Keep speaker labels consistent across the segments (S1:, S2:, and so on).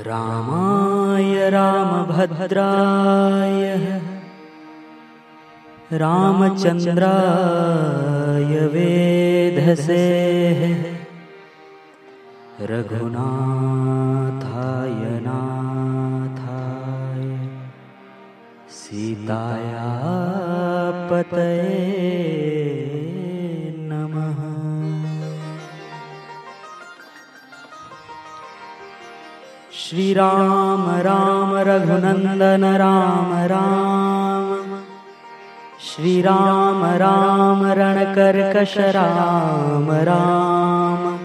S1: रामाय रामभद्राय रामचन्द्राय वेधसे रघुनाथाय नाथाय सीताया पतये श्रीराम राम रघुनन्दन राम राम। श्रीराम राम रणकर्कश राम राम।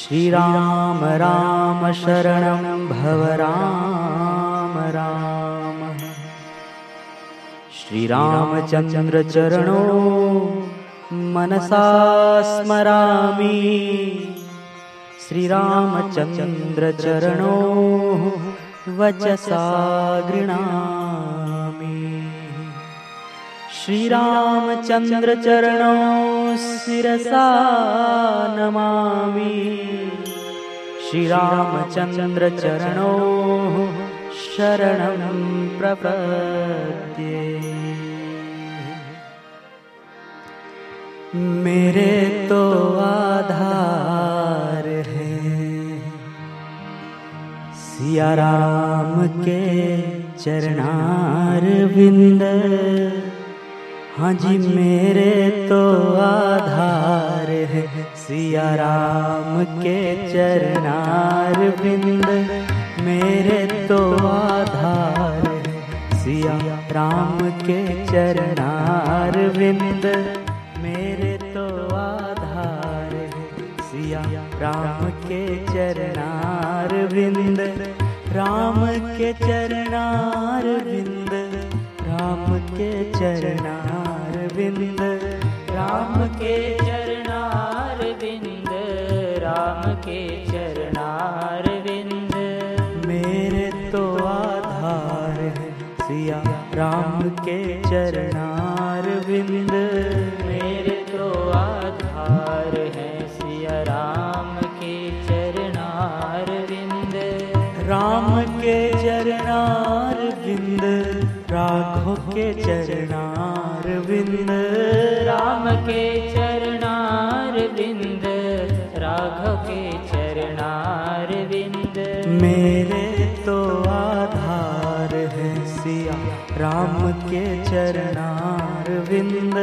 S1: श्रीराम राम शरणं भव राम राम। श्रीरामचन्द्रचरणो मनसा स्मरामि श्रीरामचन्द्रचरणो वचसा गृणामि श्रीरामचन्द्रचरणो शिरसा नमामि। श्रीरामचन्द्रचरणो शरणं प्रपद्ये। मेरे तो आधार सिया राम के चरणार बिंद हाँ जी, मेरे तो आधार है सिया राम के चरणार बिंद मेरे तो आधार है सिया राम के चरणार बिंद मेरे राम के चरणार बिंद राम के चरणार बिंद राम के चरणार बिंद
S2: राम के चरणार बिंद राम के चरणार बिंद
S1: मेरे तो आधार है सिया, राम के चरणार बिंद
S2: बिंद
S1: राम के चरणार बिंद, राघव के चरणार बिंद। मेरे तो आधार है सिया, राम के चरणार बिंद।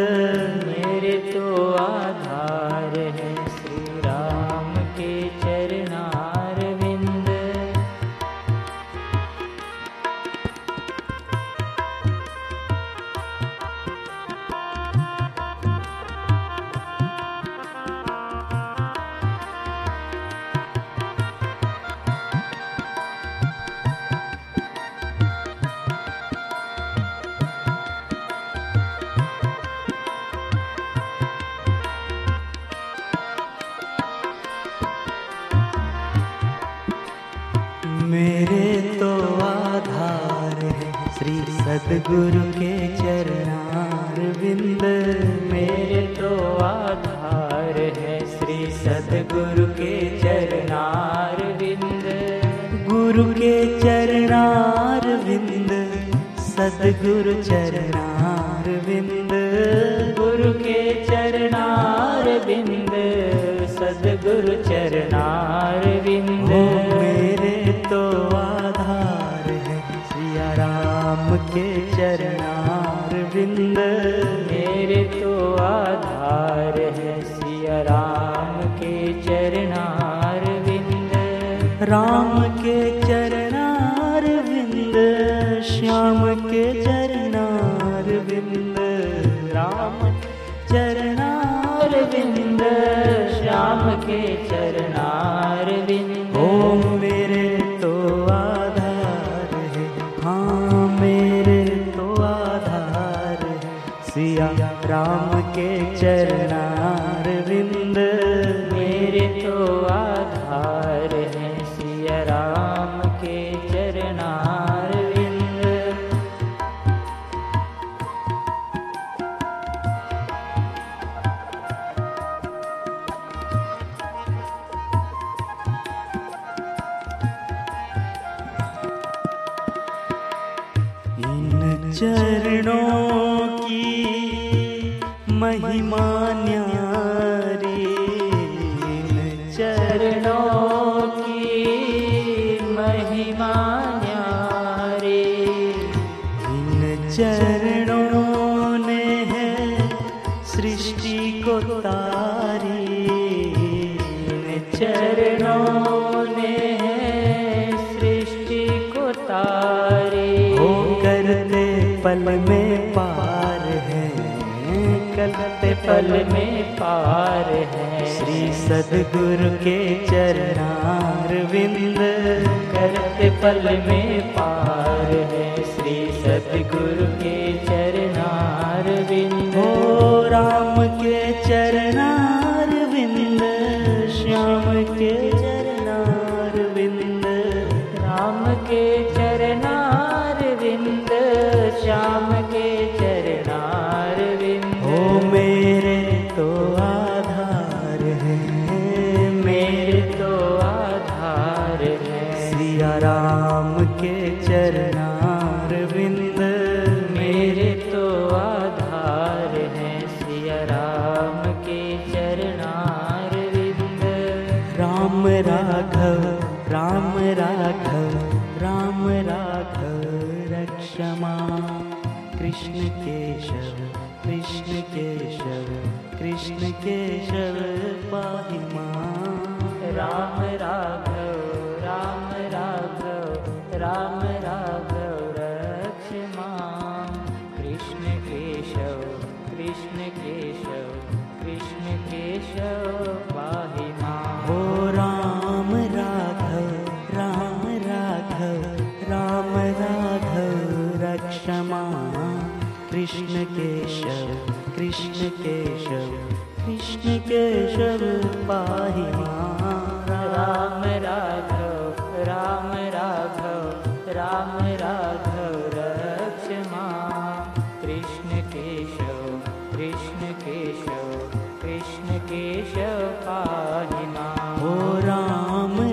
S2: मेरे तो आधार है। श्री
S1: सदगुरु के चरणार बिंद
S2: मेरे तो आधार है। श्री सदगुरु के चरणार बिंद
S1: गुरु के चरणार बिंद सदगुरु चरणार
S2: चरणार बिंद
S1: श्याम के चरणार बिंद ओम मेरे तो आधार है। हाँ मेरे तो आधार है। सिया राम के चरणार चरणों की महिमा न्यारी।
S2: चरणों की महिमा न्यारी।
S1: चरणों ने है सृष्टि को तारी पल में पार है। श्री सदगुरु के चरणार विंद
S2: करते पल में पार है। श्री सदगुरु के चरणार विंद।
S1: हो राम के चरणार विंद, श्याम के कृष्ण केशव पाहि
S2: राम कृष्ण केशव कृष्ण केशव कृष्ण केशव पाहि
S1: राम राघव राम राघव राम राघव
S2: रक्ष कृष्ण केशव कृष्ण केशव कृष्ण केशव पाहि
S1: हो राम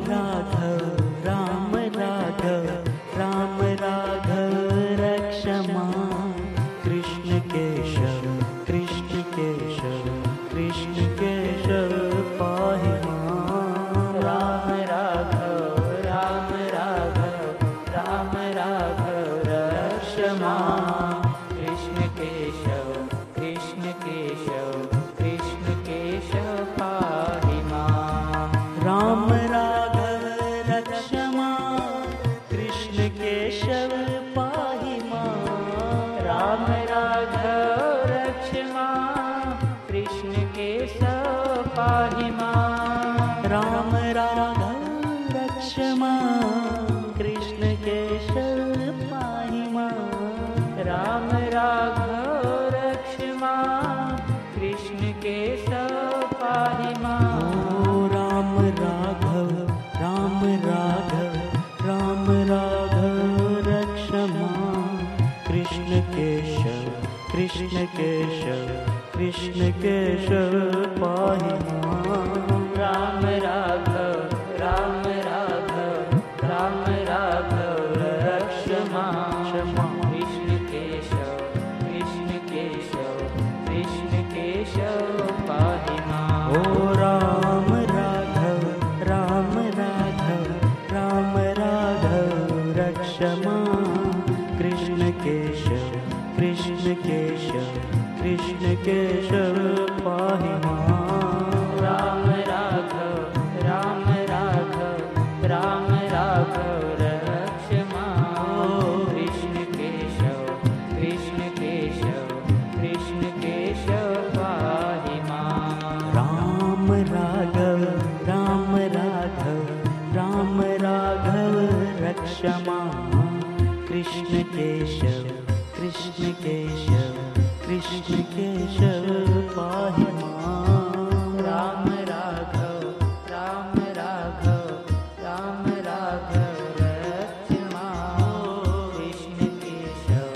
S1: पाहि मां
S2: राम राघव राम राघव राम राघव
S1: रक्षमा। कृष्ण केशव
S2: कृष्ण केशव
S1: कृष्ण केशव
S2: केशव
S1: कृष्ण केशव पाहि मां
S2: कृष्ण केशव कृष्ण केशव पाहि माँ।
S1: राम राघव राम राघव राम राघव
S2: रक्ष कृष्ण केशव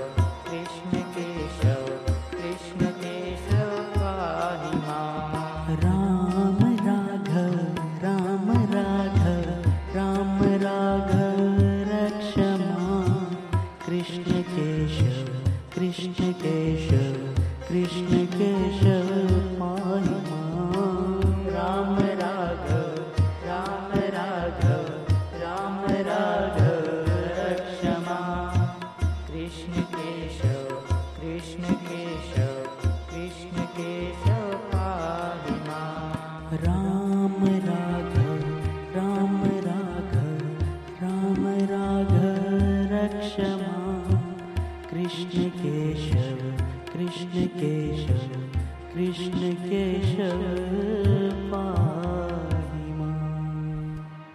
S2: कृष्ण केशव कृष्ण केशव पाहि माँ।
S1: राम राघव राम राघव राम राघव रक्षमा कृष्ण केशव कृष्णकेशव कृष्णकेशव आत्मा
S2: राम।